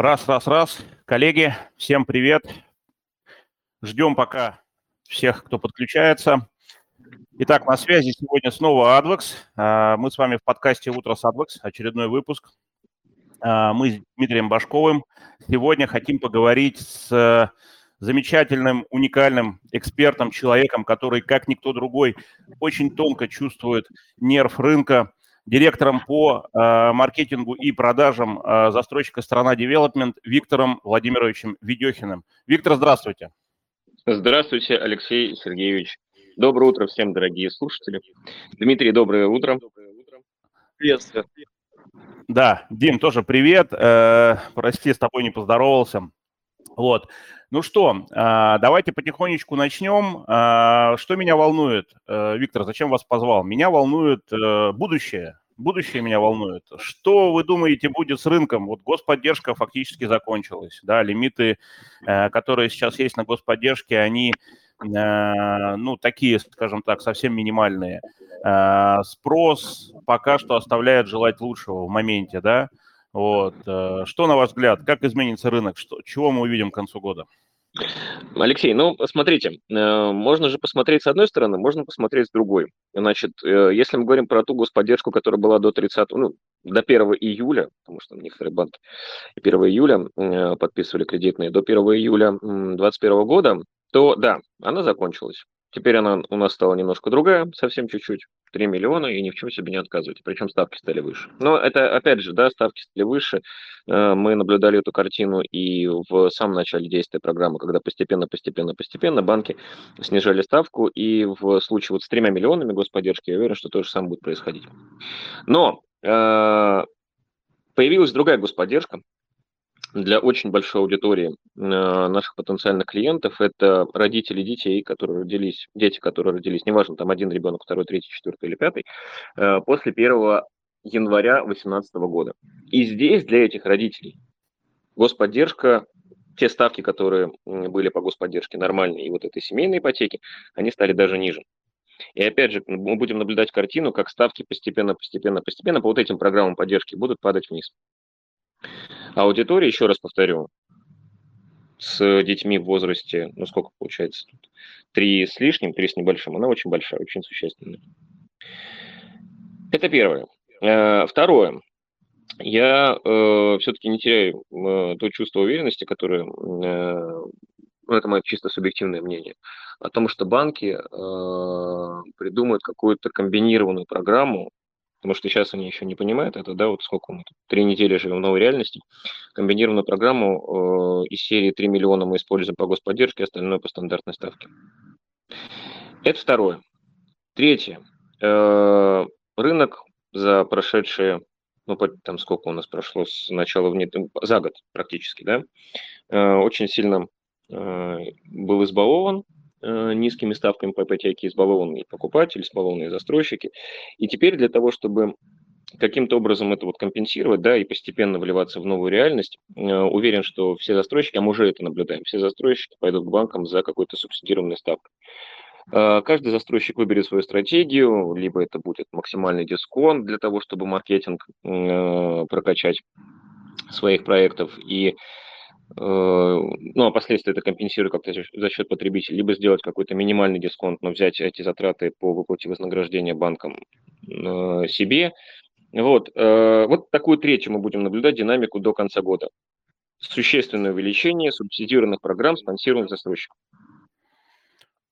Раз, раз, раз. Коллеги, всем привет. Ждем пока всех, кто подключается. Итак, на связи сегодня снова Advex. А, мы с вами в подкасте «Утро с Advex», очередной выпуск. А, мы с Дмитрием Башковым сегодня хотим поговорить с замечательным, уникальным экспертом, человеком, который, как никто другой, очень тонко чувствует нерв рынка, директором по э, маркетингу и продажам э, застройщика «Страна Девелопмент» Виктором Владимировичем Ведехиным. Виктор, здравствуйте. Здравствуйте, Алексей Сергеевич. Доброе утро всем, дорогие слушатели. Дмитрий, доброе утро. Приветствую. Да, Дим, тоже привет. Э, прости, с тобой не поздоровался. Вот. Ну что, а, давайте потихонечку начнем. А, что меня волнует? Э, Виктор, зачем вас позвал? Меня волнует э, будущее. Будущее меня волнует. Что вы думаете будет с рынком? Вот господдержка фактически закончилась. Да, лимиты, э, которые сейчас есть на господдержке, они ну, такие, скажем так, совсем минимальные. Спрос пока что оставляет желать лучшего в моменте, да. Вот. Что, на ваш взгляд, как изменится рынок? Что, чего мы увидим к концу года? Алексей, ну, смотрите, э, можно же посмотреть с одной стороны, можно посмотреть с другой. Значит, э, если мы говорим про ту господдержку, которая была до 30, ну, до 1 июля, потому что некоторые банки 1 июля э, подписывали кредитные, до 1 июля 2021 года, то да, она закончилась. Теперь она у нас стала немножко другая, совсем чуть-чуть, 3 миллиона, и ни в чем себе не отказывайте. Причем ставки стали выше. Но это, опять же, да, ставки стали выше. Э, мы наблюдали эту картину и в самом начале действия программы, когда постепенно, постепенно, постепенно банки снижали ставку, и в случае вот с тремя миллионами господдержки, я уверен, что то же самое будет происходить. Но э, появилась другая господдержка, для очень большой аудитории э, наших потенциальных клиентов это родители детей, которые родились, дети, которые родились, неважно, там один ребенок, второй, третий, четвертый или пятый, э, после 1 января 2018 года. И здесь для этих родителей господдержка, те ставки, которые были по господдержке нормальные, и вот этой семейной ипотеки, они стали даже ниже. И опять же, мы будем наблюдать картину, как ставки постепенно, постепенно, постепенно по вот этим программам поддержки будут падать вниз. Аудитория, еще раз повторю, с детьми в возрасте, ну сколько получается тут, три с лишним, три с небольшим, она очень большая, очень существенная. Это первое. Э, второе. Я э, все-таки не теряю э, то чувство уверенности, которое, э, ну, это мое чисто субъективное мнение, о том, что банки э, придумают какую-то комбинированную программу потому что сейчас они еще не понимают это, да, вот сколько мы, три недели живем в новой реальности, комбинированную программу э, из серии 3 миллиона мы используем по господдержке, остальное по стандартной ставке. Это второе. Третье. Э, рынок за прошедшие, ну, там сколько у нас прошло с начала, за год практически, да, э, очень сильно э, был избалован низкими ставками по ипотеке избалованные покупатели, избалованные застройщики. И теперь для того, чтобы каким-то образом это вот компенсировать, да, и постепенно вливаться в новую реальность, э, уверен, что все застройщики, а мы уже это наблюдаем, все застройщики пойдут к банкам за какой-то субсидированной ставкой. Э, каждый застройщик выберет свою стратегию, либо это будет максимальный дисконт для того, чтобы маркетинг прокачать своих проектов, и Э, ну, а последствия это компенсирует как-то за счет потребителя, либо сделать какой-то минимальный дисконт, но взять эти затраты по выплате вознаграждения банкам э, себе. Вот, э, вот такую третью мы будем наблюдать динамику до конца года. Существенное увеличение субсидированных программ, спонсируемых застройщиков.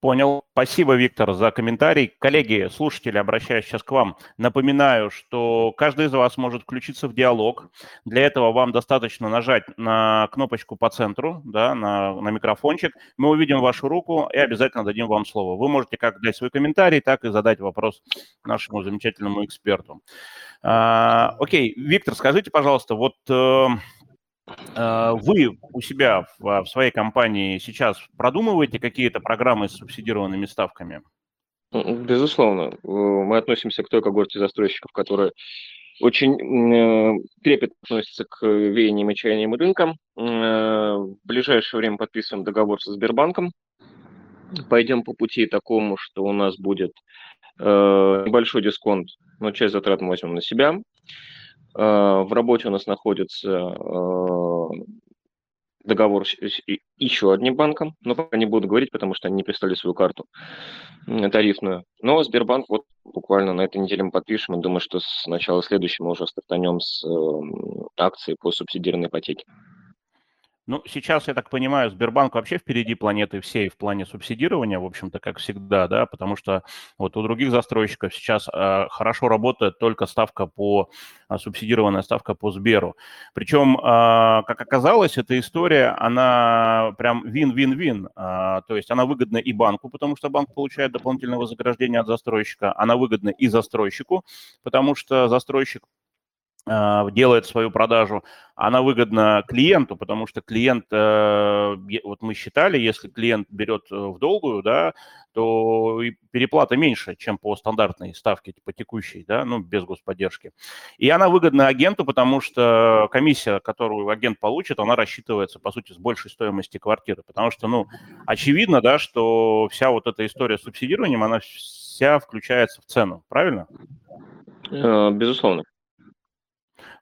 Понял. Спасибо, Виктор, за комментарий. Коллеги, слушатели, обращаюсь сейчас к вам. Напоминаю, что каждый из вас может включиться в диалог. Для этого вам достаточно нажать на кнопочку по центру, да, на, на микрофончик. Мы увидим вашу руку и обязательно дадим вам слово. Вы можете как дать свой комментарий, так и задать вопрос нашему замечательному эксперту. А, окей, Виктор, скажите, пожалуйста, вот... Э, а, вы у себя в, в своей компании сейчас продумываете какие-то программы с субсидированными ставками? Безусловно. Мы относимся к той когорте застройщиков, которые очень э, трепетно относятся к веяниям и чаяниям рынка. Э, в ближайшее время подписываем договор со Сбербанком. Пойдем по пути такому, что у нас будет э, небольшой дисконт, но часть затрат мы возьмем на себя. Э, в работе у нас находится э, договор с еще одним банком, но пока не буду говорить, потому что они не представили свою карту тарифную. Но Сбербанк вот буквально на этой неделе мы подпишем, и думаю, что с начала следующего мы уже стартанем с э, акцией по субсидированной ипотеке. Ну, сейчас, я так понимаю, Сбербанк вообще впереди планеты всей в плане субсидирования, в общем-то, как всегда, да, потому что вот у других застройщиков сейчас э, хорошо работает только ставка по, э, субсидированная ставка по Сберу. Причем, э, как оказалось, эта история, она прям вин-вин-вин, э, то есть она выгодна и банку, потому что банк получает дополнительное вознаграждение от застройщика, она выгодна и застройщику, потому что застройщик делает свою продажу, она выгодна клиенту, потому что клиент, э, вот мы считали, если клиент берет э, в долгую, да, то переплата меньше, чем по стандартной ставке, по текущей, да, ну, без господдержки. И она выгодна агенту, потому что комиссия, которую агент получит, она рассчитывается, по сути, с большей стоимости квартиры, потому что, ну, очевидно, да, что вся вот эта история с субсидированием, она вся включается в цену, правильно? Э, безусловно.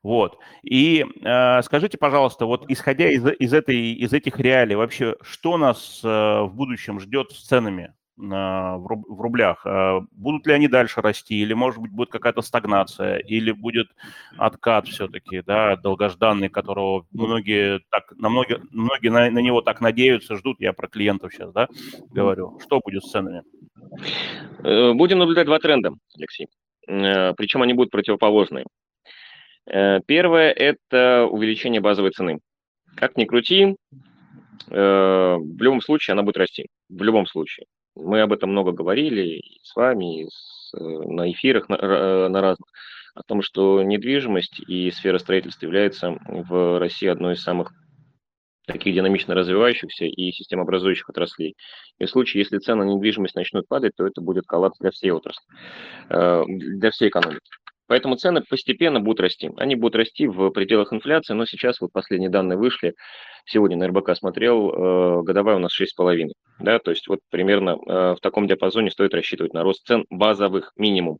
Вот. И э, скажите, пожалуйста, вот исходя из, из, этой, из этих реалий, вообще, что нас э, в будущем ждет с ценами э, в, руб, в рублях? Э, будут ли они дальше расти, или, может быть, будет какая-то стагнация, или будет откат все-таки, да, долгожданный, которого многие так, на многие, многие на, на него так надеются, ждут, я про клиентов сейчас, да, говорю. Что будет с ценами? Э, будем наблюдать два тренда, Алексей. Э, Причем они будут противоположные. Э, первое – это увеличение базовой цены. Как ни крути, э, в любом случае она будет расти. В любом случае. Мы об этом много говорили и с вами, и с, э, на эфирах на, на разных, о том, что недвижимость и сфера строительства является в России одной из самых таких динамично развивающихся и системообразующих отраслей. И в случае, если цены на недвижимость начнут падать, то это будет коллапс для всей отрасли, для всей экономики. Поэтому цены постепенно будут расти. Они будут расти в пределах инфляции, но сейчас вот последние данные вышли. Сегодня на РБК смотрел, э, годовая у нас 6,5. Да, то есть вот примерно э, в таком диапазоне стоит рассчитывать на рост цен базовых минимум.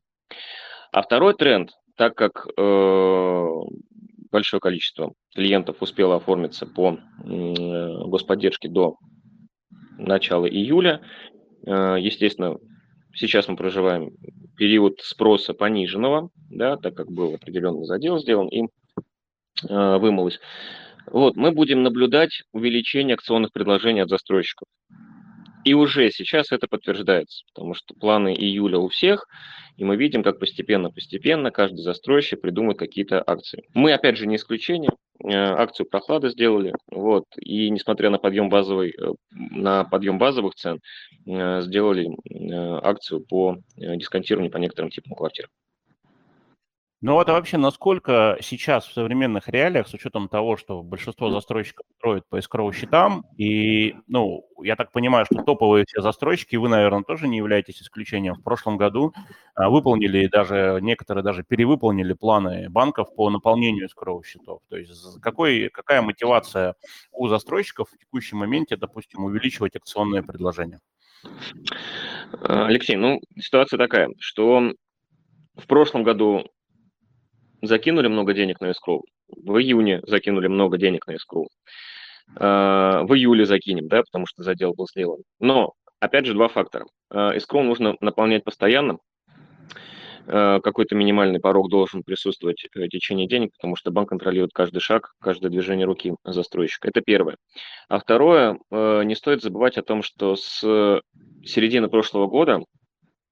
А второй тренд, так как э, большое количество клиентов успело оформиться по господдержке до начала июля, естественно, сейчас мы проживаем период спроса пониженного, да, так как был определенный задел сделан и э, вымылось. Вот, мы будем наблюдать увеличение акционных предложений от застройщиков. И уже сейчас это подтверждается, потому что планы июля у всех, и мы видим, как постепенно-постепенно каждый застройщик придумает какие-то акции. Мы, опять же, не исключение. Э, акцию прохлады сделали, вот, и несмотря на подъем базовый, э, на подъем базовых цен, э, сделали акцию по дисконтированию по некоторым типам квартир. Ну вот а вообще, насколько сейчас в современных реалиях, с учетом того, что большинство застройщиков строят по escrow счетам, и, ну, я так понимаю, что топовые все застройщики, вы, наверное, тоже не являетесь исключением. В прошлом году а, выполнили даже, некоторые даже перевыполнили планы банков по наполнению escrow счетов. То есть какой, какая мотивация у застройщиков в текущем моменте, допустим, увеличивать акционные предложения? Алексей, ну, ситуация такая, что в прошлом году закинули много денег на escrow, в июне закинули много денег на escrow, а, в июле закинем, да, потому что задел был сделан. Но, опять же, два фактора. А, escrow нужно наполнять постоянно, а, какой-то минимальный порог должен присутствовать в течение денег, потому что банк контролирует каждый шаг, каждое движение руки застройщика. Это первое. А второе, не стоит забывать о том, что с середины прошлого года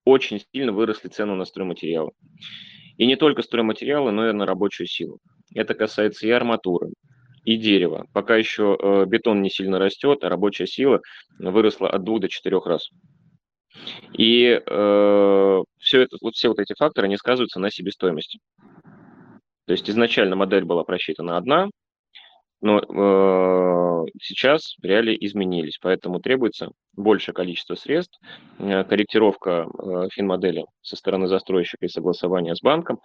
очень сильно выросли цены на стройматериалы. И не только стройматериалы, но и на рабочую силу. Это касается и арматуры, и дерева. Пока еще э, бетон не сильно растет, а рабочая сила выросла от двух до четырех раз. И э, все, это, вот все вот эти факторы, они сказываются на себестоимости. То есть изначально модель была просчитана одна, но э, сейчас реалии изменились, поэтому требуется большее количество средств, э, корректировка э, финмодели со стороны застройщика и согласование с банком.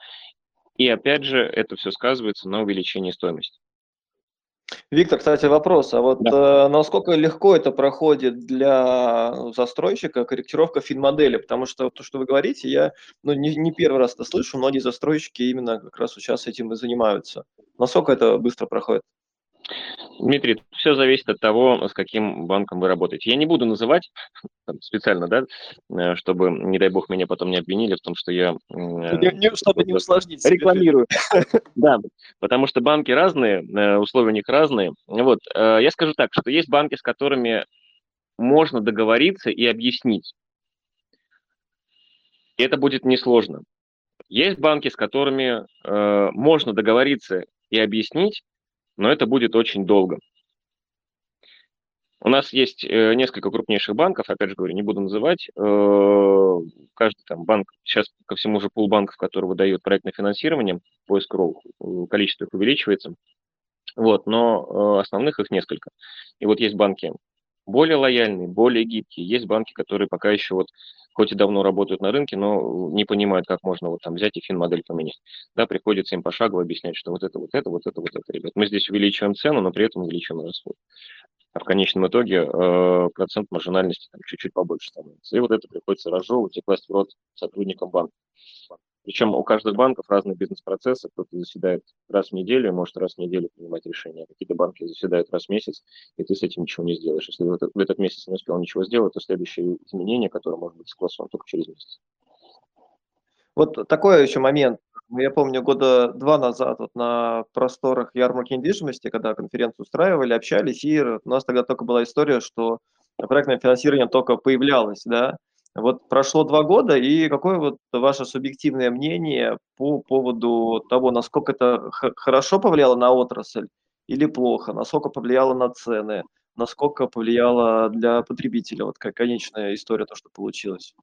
И опять же, это все сказывается на увеличении стоимости. Виктор, кстати, вопрос. А вот да. э, насколько легко это проходит для застройщика корректировка финмодели? Потому что то, что вы говорите, я ну, не, не первый раз это слышу. Многие застройщики именно как раз сейчас этим и занимаются. Насколько это быстро проходит? Дмитрий, все зависит от того, с каким банком вы работаете. Я не буду называть там, специально, да, э, чтобы, не дай бог, меня потом не обвинили в том, что я... Не, не, чтобы не усложнить. Рекламирую. Да, потому что банки разные, условия у них разные. Вот, я скажу так, что есть банки, с которыми можно договориться и объяснить. И это будет несложно. Есть банки, с которыми э, можно договориться и объяснить, но это будет очень долго. У нас есть э, несколько крупнейших банков, опять же говорю, не буду называть. Э, каждый там банк, сейчас ко всему же пул банков, который выдает проектное финансирование, поиск РОУ, количество их увеличивается. Вот, но э, основных их несколько. И вот есть банки более лояльные, более гибкие. Есть банки, которые пока еще вот хоть и давно работают на рынке, но не понимают, как можно вот там взять и фин-модель поменять. Да, приходится им пошагово объяснять, что вот это, вот это, вот это, вот это, ребят. Мы здесь увеличиваем цену, но при этом увеличиваем расход. А в конечном итоге э, процент маржинальности там чуть-чуть побольше становится. И вот это приходится разжевывать и класть в рот сотрудникам банка. Причем у каждых банков разные бизнес-процессы. Кто-то заседает раз в неделю, может раз в неделю принимать решения. Какие-то банки заседают раз в месяц, и ты с этим ничего не сделаешь. Если в этот, в этот месяц не успел ничего сделать, то следующее изменение, которое может быть согласовано только через месяц. Вот такой еще момент. Я помню, года два назад вот на просторах ярмарки недвижимости, когда конференцию устраивали, общались, и у нас тогда только была история, что проектное финансирование только появлялось, да, вот прошло два года, и какое вот ваше субъективное мнение по поводу того, насколько это хорошо повлияло на отрасль или плохо, насколько повлияло на цены, насколько повлияло для потребителя, вот как конечная история, то, что получилось?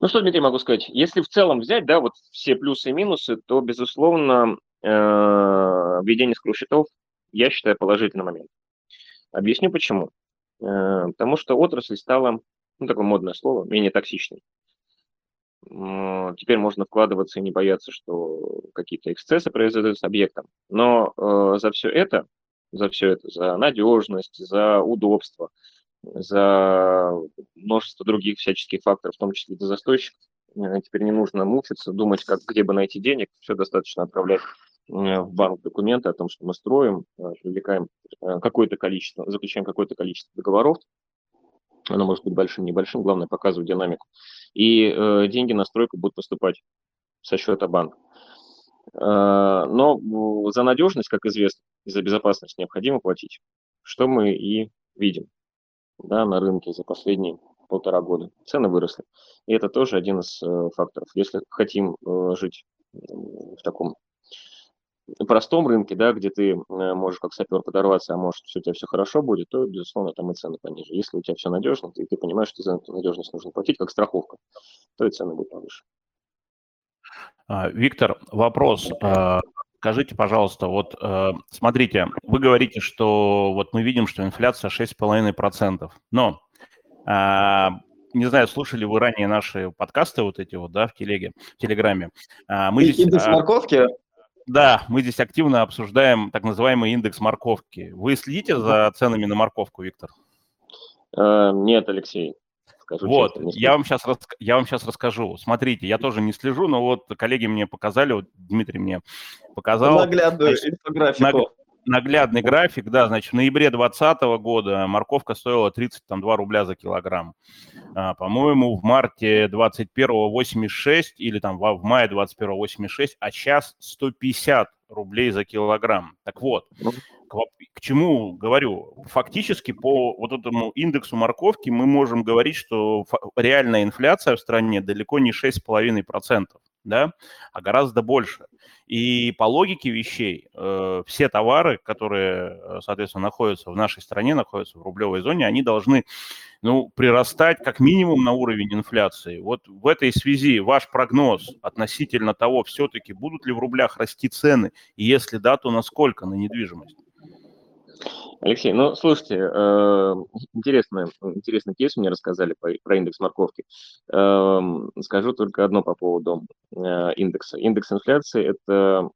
Ну что, Дмитрий, могу сказать, если в целом взять, да, вот все плюсы и минусы, то, безусловно, э, введение скру-счетов, я считаю, положительный момент. Объясню почему. Э, потому что отрасль стала, ну, такое модное слово, менее токсичной. Теперь можно вкладываться и не бояться, что какие-то эксцессы произойдут с объектом. Но э, за все это, за все это, за надежность, за удобство, за множество других всяческих факторов, в том числе для застройщиков, э, теперь не нужно мучиться, думать, как, где бы найти денег, все достаточно отправлять в банк документы о том, что мы строим, э, привлекаем э, какое-то количество, заключаем какое-то количество договоров, оно может быть большим, небольшим, главное показывать динамику. И э, деньги на стройку будут поступать со счета банка. Э, но за надежность, как известно, и за безопасность необходимо платить, что мы и видим да, на рынке за последние полтора года. Цены выросли. И это тоже один из э, факторов. Если хотим э, жить в таком простом рынке, да, где ты э, можешь как сапер подорваться, а может, все у тебя все хорошо будет, то, безусловно, там и цены пониже. Если у тебя все надежно, и ты понимаешь, что за эту надежность нужно платить как страховка, то и цены будут повыше. А, Виктор, вопрос. А, скажите, пожалуйста, вот э, смотрите, вы говорите, что вот мы видим, что инфляция 6,5%, но а, не знаю, слушали вы ранее наши подкасты вот эти вот, да, в телеге, в Телеграме. Мы здесь, индекс морковки да, мы здесь активно обсуждаем так называемый индекс морковки. Вы следите за ценами на морковку, Виктор? Э, нет, Алексей. Скажу вот, честно, я вам, сейчас, я вам сейчас расскажу. Смотрите, я тоже не слежу, но вот коллеги мне показали, вот Дмитрий мне показал. Наглядную инфографику. Наг, наглядный график, да, значит, в ноябре 2020 года морковка стоила 32 рубля за килограмм. А, по-моему, в марте 21 86 или там в, в мае 21 86, а сейчас 150 рублей за килограмм. Так вот, ну. К, к чему говорю? Фактически по вот этому индексу морковки мы можем говорить, что реальная инфляция в стране далеко не 6,5% да, а гораздо больше. И по логике вещей э, все товары, которые, э, соответственно, находятся в нашей стране, находятся в рублевой зоне, они должны, ну, прирастать как минимум на уровень инфляции. Вот в этой связи ваш прогноз относительно того, все-таки будут ли в рублях расти цены, и если да, то насколько на недвижимость? Алексей, ну, слушайте, э, интересный, интересный кейс мне рассказали про индекс морковки. Э, скажу только одно по поводу э, индекса. Индекс инфляции – это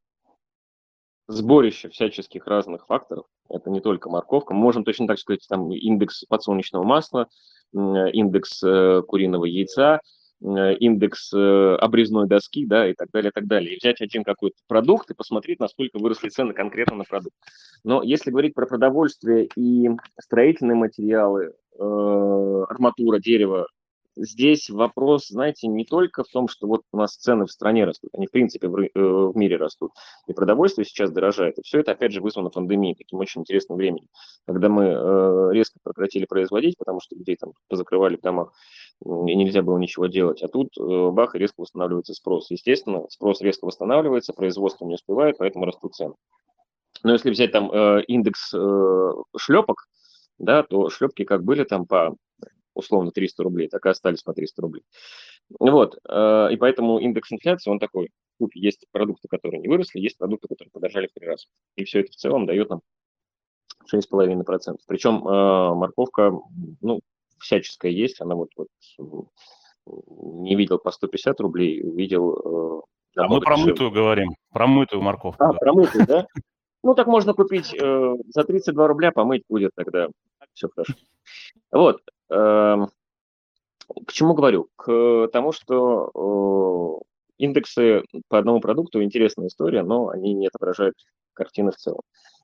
сборище всяческих разных факторов. Это не только морковка. Мы можем точно так сказать, там индекс подсолнечного масла, индекс куриного яйца, индекс обрезной доски, да, и так далее, и так далее. И взять один какой-то продукт и посмотреть, насколько выросли цены конкретно на продукт. Но если говорить про продовольствие и строительные материалы, арматура, дерево, здесь вопрос, знаете, не только в том, что вот у нас цены в стране растут, они в принципе в, э, в мире растут, и продовольствие сейчас дорожает, и все это опять же вызвано пандемией, таким очень интересным временем, когда мы э, резко прекратили производить, потому что людей там позакрывали в домах, и нельзя было ничего делать, а тут э, бах, и резко восстанавливается спрос. Естественно, спрос резко восстанавливается, производство не успевает, поэтому растут цены. Но если взять там э, индекс э, шлепок, да, то шлепки как были там по условно 300 рублей, так и остались по 300 рублей. Вот, э, и поэтому индекс инфляции, он такой, есть продукты, которые не выросли, есть продукты, которые подорожали в три раза. И все это в целом дает нам 6,5%. Причем э, морковка, ну, всяческая есть, она вот, вот не видел по 150 рублей, видел... Э, а мы про мытую говорим, про мытую морковку. А, да. про мытую, да? Ну, так можно купить э, за 32 рубля, помыть будет тогда. Все хорошо. Вот. Эм, к чему говорю? К тому, что индексы по одному продукту интересная история, но они не отображают картины в целом.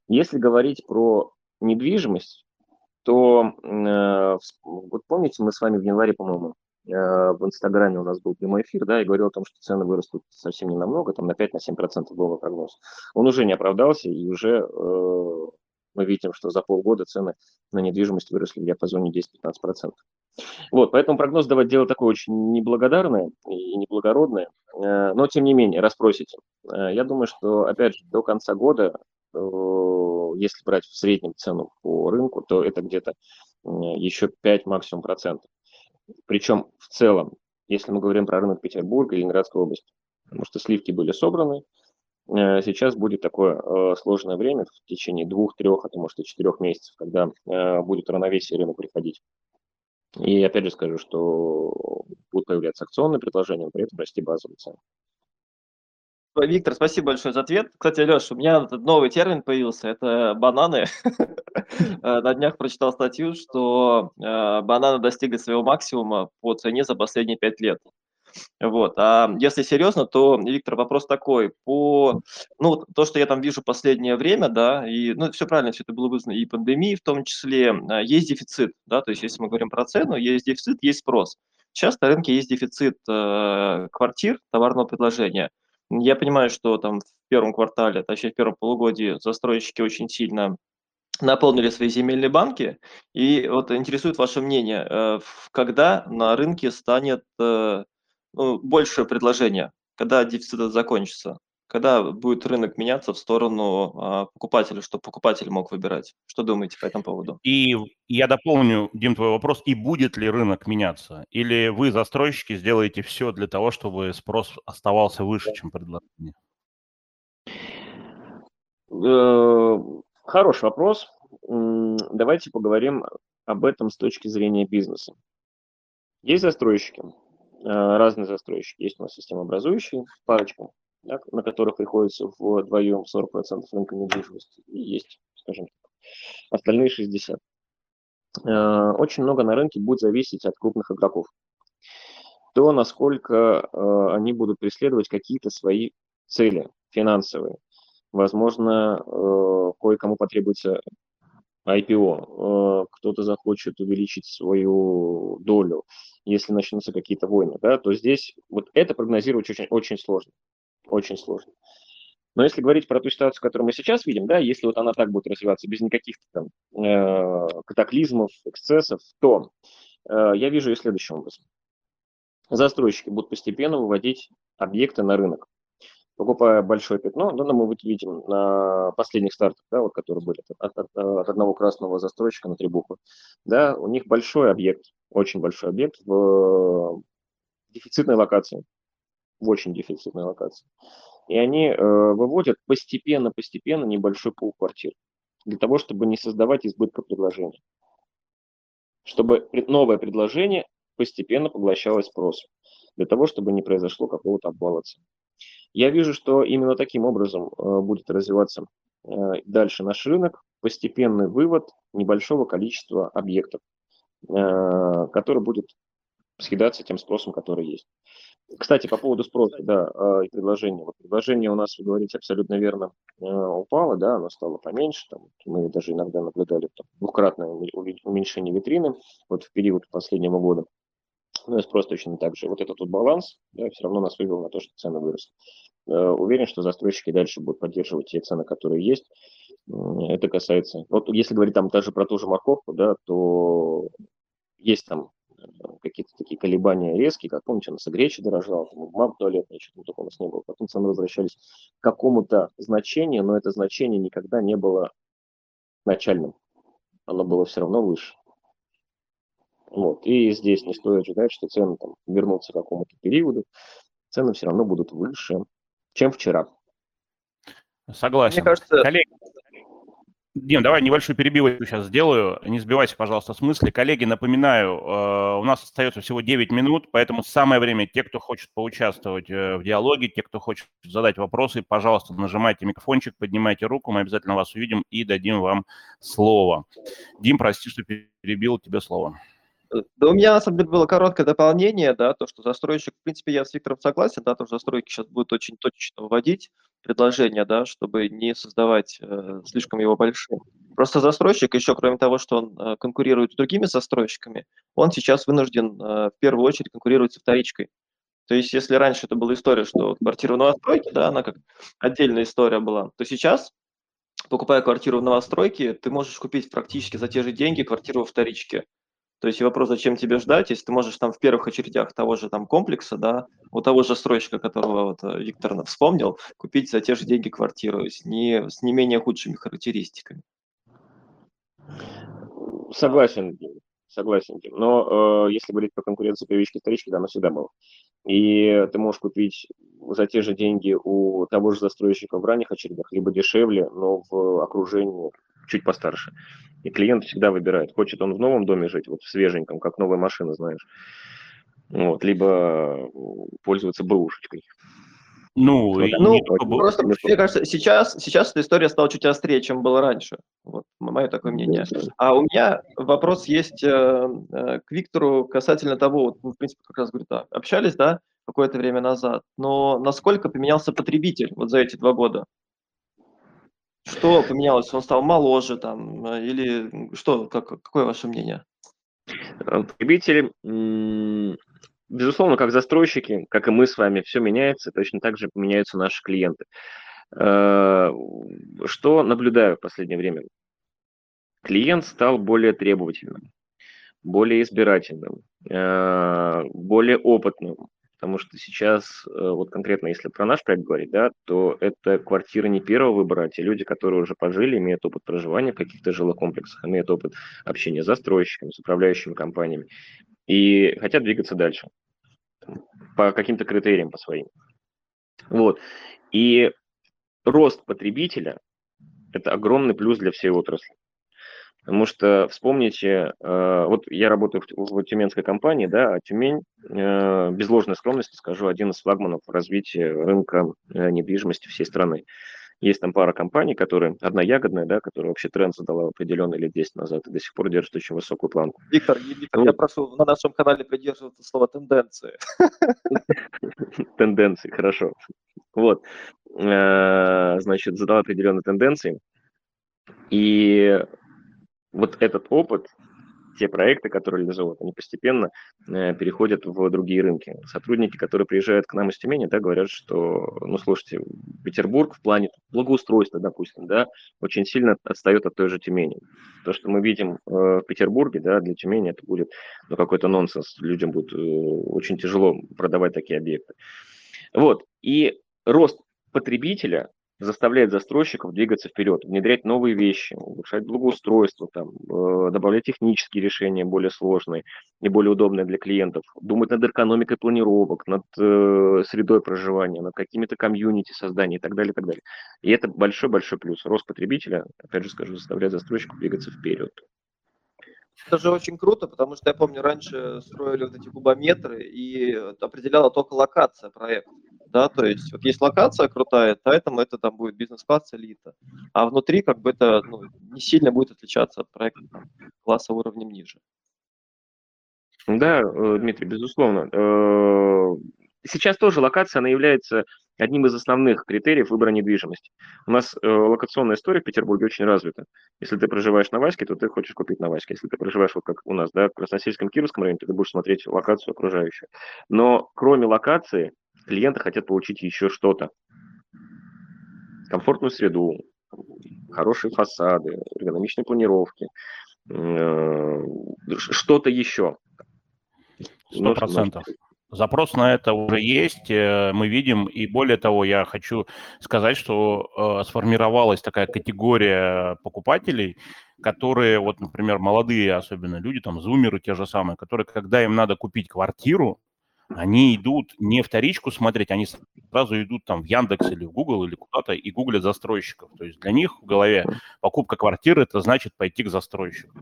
Если говорить про недвижимость, то э, вот помните, мы с вами в январе, по-моему, э, в Инстаграме у нас был прямой эфир, да, и говорил о том, что цены вырастут совсем не намного, там на 5-7% был прогноз. Он уже не оправдался, и уже э, мы видим, что за полгода цены на недвижимость выросли в диапазоне 10-15%. Вот, поэтому прогноз давать дело такое очень неблагодарное и неблагородное, э, но тем не менее, расспросите. Э, я думаю, что, опять же, до конца года, э, если брать в среднем цену по рынку, то это где-то еще 5 максимум процентов. Причем в целом, если мы говорим про рынок Петербурга и Ленинградской области, потому что сливки были собраны, сейчас будет такое э, сложное время в течение двух, трех, а то может и четырех месяцев, когда э, будет равновесие рынок приходить. И опять же скажу, что будут появляться акционные предложения, но при этом расти базовые цены. Виктор, спасибо большое за ответ. Кстати, Леш, у меня этот новый термин появился, это бананы. На днях прочитал статью, что бананы достигли своего максимума по цене за последние пять лет. Вот. А если серьезно, то, Виктор, вопрос такой. По, ну, то, что я там вижу последнее время, да, и, ну, все правильно, все это было вызвано и пандемией в том числе, а, есть дефицит, да, то есть если мы говорим про цену, есть дефицит, есть спрос. Сейчас на рынке есть дефицит э, квартир, товарного предложения. Я понимаю, что там в первом квартале, точнее в первом полугодии застройщики очень сильно наполнили свои земельные банки. И вот интересует ваше мнение, э, когда на рынке станет э, ну, большее предложение, когда дефицит закончится, когда будет рынок меняться в сторону а, покупателя, чтобы покупатель мог выбирать. Что думаете по этому поводу? И я дополню, Дим, твой вопрос, и будет ли рынок меняться? Или вы, застройщики, сделаете все для того, чтобы спрос оставался выше, чем предложение? Э, хороший вопрос. Давайте поговорим об этом с точки зрения бизнеса. Есть застройщики, разные застройщики. Есть у нас системообразующие, парочка, да, на которых приходится вдвоем 40% рынка недвижимости. И есть, скажем так, остальные 60%. Э, очень много на рынке будет зависеть от крупных игроков. То, насколько э, они будут преследовать какие-то свои цели финансовые. Возможно, кое-кому потребуется IPO, кто-то захочет увеличить свою долю, если начнутся какие-то войны, да, то здесь вот это прогнозировать очень, очень сложно, очень сложно. Но если говорить про ту ситуацию, которую мы сейчас видим, да, если вот она так будет развиваться без никаких там э, катаклизмов, эксцессов, то э, я вижу и следующим образом. Застройщики будут постепенно выводить объекты на рынок, покупая большое пятно, да, ну, мы вот видим на последних стартах, да, вот, которые были от, от, от одного красного застройщика на три буквы, да, у них большой объект, очень большой объект в дефицитной локации, в очень дефицитной локации. И они э, выводят постепенно-постепенно небольшой пул квартир для того, чтобы не создавать избытка предложения. Чтобы новое предложение постепенно поглощалось спросом, для того, чтобы не произошло какого-то обвала цен. Я вижу, что именно таким образом э, будет развиваться э, дальше наш рынок, постепенный вывод небольшого количества объектов Э, который будет съедаться тем спросом, который есть. Кстати, по поводу спроса, да, а, и предложения. Вот предложение у нас, вы говорите, абсолютно верно, э, упало, да, оно стало поменьше, там, мы даже иногда наблюдали там, двукратное уменьшение витрины вот в период последнего года. Ну и спрос точно так же. Вот этот вот баланс да, все равно нас вывел на то, что цены выросли. Э, уверен, что застройщики дальше будут поддерживать те цены, которые есть. Это касается... Вот если говорить там даже про ту же морковку, да, то есть там э, какие-то такие колебания резкие, как помните, у нас и греча дорожала, мам туалетная, что-то такого у нас не было. Потом цены возвращались к какому-то значению, но это значение никогда не было начальным. Оно было все равно выше. Вот. И здесь не стоит ожидать, что цены там вернутся к какому-то периоду. Цены все равно будут выше, чем вчера. Согласен. Мне кажется... Коллеги, Дим, давай небольшую перебивку сейчас сделаю. Не сбивайся, пожалуйста, с мысли. Коллеги, напоминаю, э, у нас остается всего 9 минут, поэтому самое время, те, кто хочет поучаствовать э, в диалоге, те, кто хочет задать вопросы, пожалуйста, нажимайте микрофончик, поднимайте руку, мы обязательно вас увидим и дадим вам слово. Дим, прости, что перебил тебе слово. Да у меня, на самом деле, было короткое дополнение, да, то, что застройщик, в принципе, я с Виктором согласен, да, то, что застройки сейчас будут очень точечно вводить предложения, да, чтобы не создавать э, слишком его большим. Просто застройщик, еще кроме того, что он э, конкурирует с другими застройщиками, он сейчас вынужден э, в первую очередь конкурировать со вторичкой. То есть, если раньше это была история, что квартира в новостройке, да, она как отдельная история была, то сейчас, покупая квартиру в новостройке, ты можешь купить практически за те же деньги квартиру во вторичке. То есть вопрос, зачем тебе ждать, если ты можешь там в первых очередях того же там комплекса, да, у того же стройщика, которого вот э, Виктор вспомнил, купить за те же деньги квартиру с не, с не менее худшими характеристиками. Согласен, согласен. Но э, если говорить про конкуренцию первички вторички, да, она всегда была. И ты можешь купить за те же деньги у того же застройщика в ранних очередях, либо дешевле, но в окружении чуть постарше. И клиент всегда выбирает, хочет он в новом доме жить, вот в свеженьком, как новая машина, знаешь, вот, либо пользоваться бэушечкой. Ну, вот, ну просто, мне кажется, сейчас, сейчас эта история стала чуть острее, чем было раньше. Вот мое такое мнение. А у меня вопрос есть э, э, к Виктору касательно того, вот, ну, в принципе, как раз говорю, да, общались, да, какое-то время назад, но насколько поменялся потребитель вот за эти два года? Что поменялось? Он стал моложе там э, или что? Как, какое ваше мнение? Э, потребители, безусловно, как застройщики, как и мы с вами, все меняется, точно так же меняются наши клиенты. Э, что наблюдаю в последнее время? Клиент стал более требовательным, более избирательным, более опытным, потому что сейчас, э, вот конкретно если про наш проект говорить, да, то это квартиры не первого выбора, а те люди, которые уже пожили, имеют опыт проживания в каких-то жилых комплексах, имеют опыт общения с застройщиками, с управляющими компаниями и хотят двигаться дальше по каким-то критериям, по своим. Вот. И рост потребителя – это огромный плюс для всей отрасли. Потому что вспомните, э, вот я работаю в, тюменской компании, да, а Тюмень, э, без ложной скромности скажу, один из флагманов развития рынка э, недвижимости всей страны. Есть там пара компаний, которые, одна ягодная, да, которая вообще тренд задала определенный лет 10 назад и до сих пор держит очень высокую планку. Виктор, Виктор вот. я прошу на нашем канале придерживаться слова тенденции. Тенденции, хорошо. Вот, значит, задала определенные тенденции. И вот этот опыт, те проекты, которые реализовывают, они постепенно э, переходят в другие рынки. Сотрудники, которые приезжают к нам из Тюмени, да, говорят, что, ну, слушайте, Петербург в плане благоустройства, допустим, да, очень сильно отстает от той же Тюмени. То, что мы видим э, в Петербурге, да, для Тюмени это будет ну, какой-то нонсенс. Людям будет э, очень тяжело продавать такие объекты. Вот. И рост потребителя заставляет застройщиков двигаться вперед, внедрять новые вещи, улучшать благоустройство, там, э, добавлять технические решения более сложные и более удобные для клиентов, думать над экономикой планировок, над э, средой проживания, над какими-то комьюнити создания и так далее, и так далее. И это большой-большой плюс. Рост потребителя, опять же скажу, заставляет застройщиков двигаться вперед. Это же очень круто, потому что я помню, раньше строили вот эти кубометры и определяла только локация проекта. Да, то есть вот есть локация крутая, поэтому это там будет бизнес-класс элита. А внутри как бы это ну, не сильно будет отличаться от проекта там, класса уровнем ниже. Да, э, Дмитрий, безусловно. Сейчас тоже локация, она является одним из основных критериев выбора недвижимости. У нас э, локационная история в Петербурге очень развита. Если ты проживаешь на Ваське, то ты хочешь купить на Ваське. Если ты проживаешь вот как у нас, да, в Красносельском, Кировском районе, то ты будешь смотреть локацию окружающую. Но кроме локации, клиенты хотят получить еще что-то. Комфортную среду, хорошие фасады, эргономичные планировки, э, что-то еще. Сто процентов. Запрос на это уже есть, э, мы видим, и более того, я хочу сказать, что э, сформировалась такая категория покупателей, которые, вот, например, молодые особенно люди, там, зумеры те же самые, которые, когда им надо купить квартиру, они идут не вторичку смотреть, они сразу идут там в Яндекс или в Google или куда-то и гуглят застройщиков. То есть для них в голове покупка квартиры – это значит пойти к застройщику.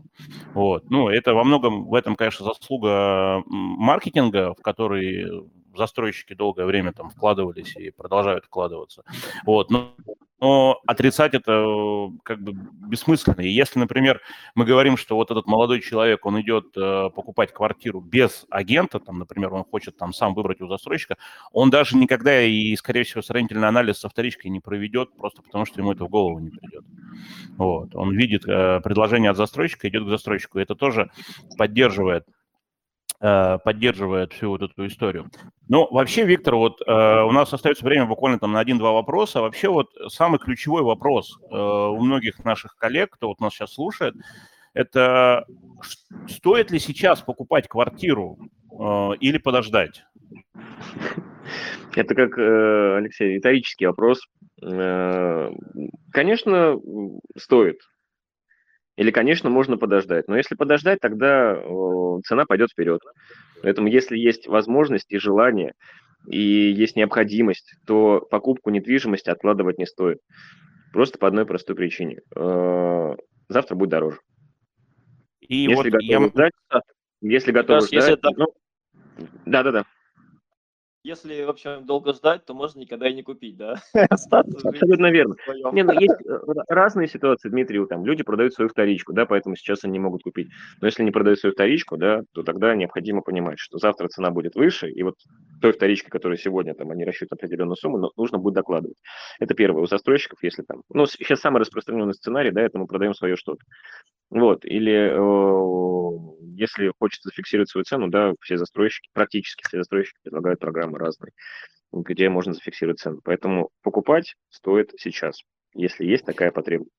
Вот. Ну, это во многом, в этом, конечно, заслуга маркетинга, в который застройщики долгое время там вкладывались и продолжают вкладываться. Вот. Но но отрицать это э, как бы бессмысленно. И если, например, мы говорим, что вот этот молодой человек, он идет э, покупать квартиру без агента, там, например, он хочет там сам выбрать у застройщика, он даже никогда и, скорее всего, сравнительный анализ со вторичкой не проведет, просто потому что ему это в голову не придет. Вот. Он видит э, предложение от застройщика, идет к застройщику. Это тоже поддерживает поддерживает всю вот эту историю. Ну, вообще, Виктор, вот э, у нас остается время буквально там на один-два вопроса. Вообще вот самый ключевой вопрос э, у многих наших коллег, кто вот нас сейчас слушает, это стоит ли сейчас покупать квартиру э, или подождать? Это как, э, Алексей, риторический вопрос. Э, конечно, стоит. Или, конечно, можно подождать. Но если подождать, тогда цена пойдет вперед. Поэтому если есть возможность и желание, и есть необходимость, то покупку недвижимости откладывать не стоит. Просто по одной простой причине. Э, завтра будет дороже. И если вот готовы я... ждать, если готовы ждать, если это... ну, да-да-да. Если, в общем, долго ждать, то можно никогда и не купить, да? Абсолютно верно. Не, ну, есть э, разные ситуации, Дмитрий, там люди продают свою вторичку, да, поэтому сейчас они не могут купить. Но если не продают свою вторичку, да, то тогда необходимо понимать, что завтра цена будет выше, и вот той вторичке, которая сегодня там они рассчитывают определенную сумму, но нужно будет докладывать. Это первое. У застройщиков, если там, ну, сейчас самый распространенный сценарий, да, это мы продаем свое что-то. Вот, или э, если хочется зафиксировать свою цену, да, все застройщики, практически все застройщики предлагают программы разные, где можно зафиксировать цену. Поэтому покупать стоит сейчас, если есть такая потребность.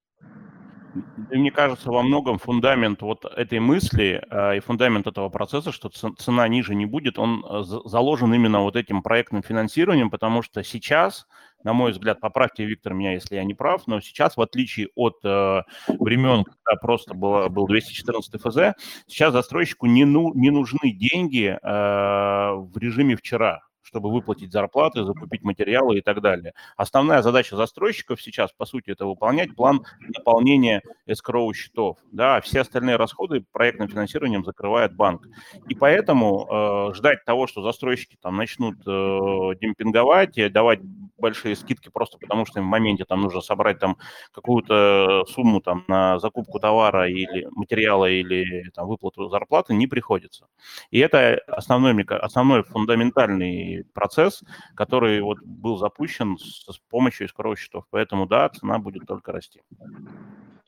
Мне кажется, во многом фундамент вот этой мысли э, и фундамент этого процесса, что цена ниже не будет, он э, заложен именно вот этим проектным финансированием, потому что сейчас, на мой взгляд, поправьте, Виктор, меня, если я не прав, но сейчас, в отличие от э, времен, когда просто было, был 214 ФЗ, сейчас застройщику не, ну, не нужны деньги э, в режиме вчера чтобы выплатить зарплаты, закупить материалы и так далее. Основная задача застройщиков сейчас, по сути, это выполнять план наполнения эскроу счетов. Да, все остальные расходы проектным финансированием закрывает банк. И поэтому э, ждать того, что застройщики там начнут э, демпинговать и давать большие скидки просто потому, что им в моменте там нужно собрать там какую-то сумму там на закупку товара или материала или там выплату зарплаты, не приходится. И это основной, основной фундаментальный процесс, который вот был запущен с, с помощью искровых счетов. Поэтому, да, цена будет только расти.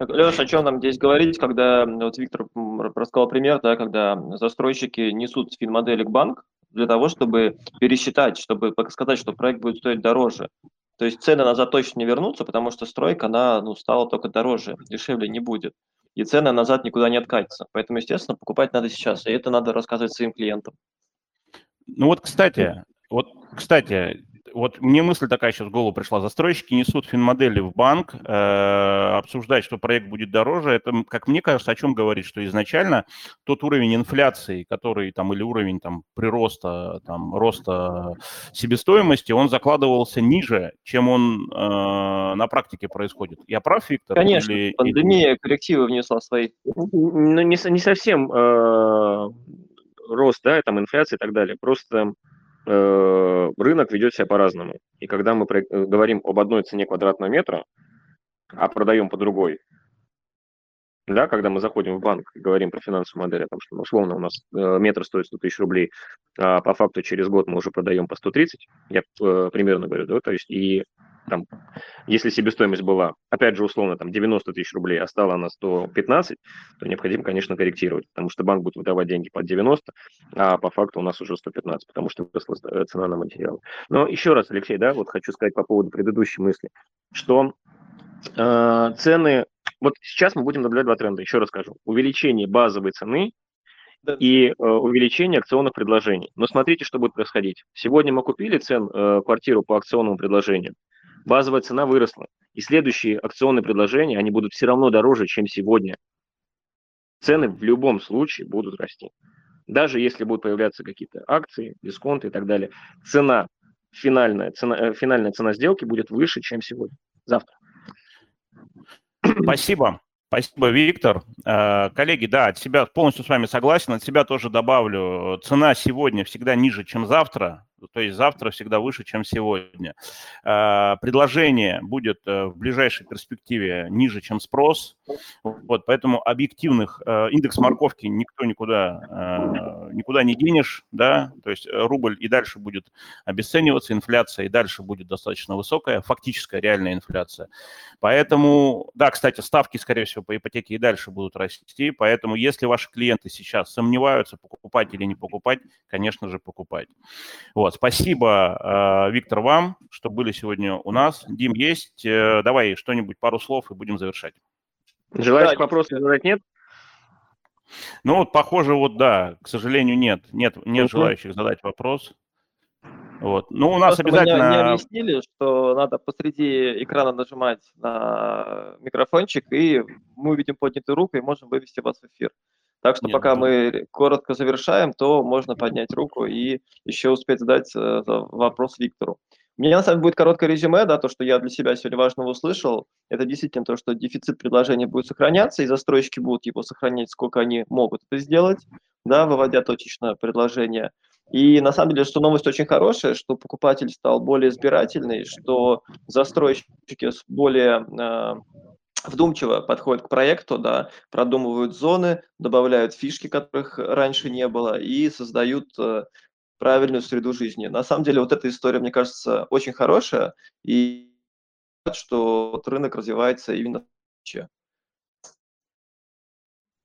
Леша, о чем нам здесь говорить, когда вот Виктор рассказал пример, да, когда застройщики несут финмодели к банк для того, чтобы пересчитать, чтобы сказать, что проект будет стоить дороже. То есть цены назад точно не вернутся, потому что стройка, она ну, стала только дороже, дешевле не будет. И цены назад никуда не откатятся. Поэтому, естественно, покупать надо сейчас. И это надо рассказывать своим клиентам. Ну вот, кстати, вот, кстати, вот мне мысль такая сейчас в голову пришла. Застройщики несут финмодели в банк, э, обсуждать, что проект будет дороже. Это, как мне кажется, о чем говорит, что изначально тот уровень инфляции, который там, или уровень там прироста, там, роста себестоимости, он закладывался ниже, чем он э, на практике происходит. Я прав, Виктор? Конечно, или, пандемия коррективы внесла свои. Ну, не, не совсем э, рост, да, там инфляция и так далее. Просто Э, рынок ведет себя по-разному. И когда мы э, говорим об одной цене квадратного метра, а продаем по другой, да, когда мы заходим в банк и говорим про финансовую модель, о том, что, ну, условно, у нас э, метр стоит 100 тысяч рублей, а по факту через год мы уже продаем по 130, я э, примерно говорю, да, то есть и там, если себестоимость была, опять же, условно, там 90 тысяч рублей, а стала на 115, то необходимо, конечно, корректировать, потому что банк будет выдавать деньги под 90, а по факту у нас уже 115, потому что выросла э, цена на материалы. Но еще раз, Алексей, да, вот хочу сказать по поводу предыдущей мысли, что э, цены вот сейчас мы будем наблюдать два тренда. Еще раз скажу. Увеличение базовой цены и э, увеличение акционных предложений. Но смотрите, что будет происходить. Сегодня мы купили цен, э, квартиру по акционному предложению. Базовая цена выросла. И следующие акционные предложения, они будут все равно дороже, чем сегодня. Цены в любом случае будут расти. Даже если будут появляться какие-то акции, дисконты и так далее, цена, финальная цена, э, финальная цена сделки будет выше, чем сегодня, завтра. Спасибо. Спасибо, Виктор. Э, коллеги, да, от себя полностью с вами согласен. От себя тоже добавлю. Цена сегодня всегда ниже, чем завтра то есть завтра всегда выше, чем сегодня. А, предложение будет э, в ближайшей перспективе ниже, чем спрос, вот, поэтому объективных э, индекс морковки никто никуда, э, никуда не денешь, да, то есть рубль и дальше будет обесцениваться, инфляция и дальше будет достаточно высокая, фактическая реальная инфляция. Поэтому, да, кстати, ставки, скорее всего, по ипотеке и дальше будут расти, поэтому если ваши клиенты сейчас сомневаются, покупать или не покупать, конечно же, покупать. Вот, спасибо, э, Виктор, вам, что были сегодня у нас. Дим, есть? Э, давай что-нибудь, пару слов и будем завершать. Желающих да, вопросов задать нет? Ну, вот, похоже, вот да, к сожалению, нет. Нет, нет желающих задать вопрос. Вот. Ну, у нас Просто обязательно... Мне, мне объяснили, что надо посреди экрана нажимать на микрофончик, и мы увидим поднятую руку и можем вывести вас в эфир. Так что Нет, пока ну... мы коротко завершаем, то можно поднять руку и еще успеть задать э, вопрос Виктору. У меня на самом деле будет короткое резюме, да, то, что я для себя сегодня важного услышал, это действительно то, что дефицит предложения будет сохраняться, и застройщики будут его сохранять, сколько они могут это сделать, да, выводя точечно предложение. И на самом деле, что новость очень хорошая, что покупатель стал более избирательный, что застройщики более э, вдумчиво подходят к проекту, да, продумывают зоны, добавляют фишки, которых раньше не было, и создают э, правильную среду жизни. На самом деле вот эта история, мне кажется, очень хорошая, и что вот рынок развивается именно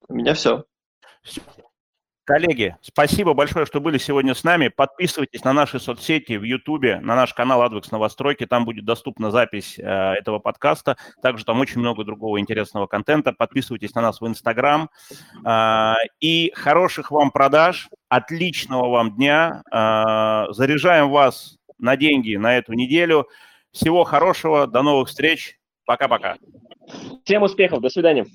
У меня все. Коллеги, спасибо большое, что были сегодня с нами. Подписывайтесь на наши соцсети в Ютубе, на наш канал Advex Новостройки. Там будет доступна запись э, этого подкаста. Также там очень много другого интересного контента. Подписывайтесь на нас в Инстаграм. Э, и хороших вам продаж, отличного вам дня. Э, заряжаем вас на деньги на эту неделю. Всего хорошего, до новых встреч. Пока-пока. Всем успехов, до свидания.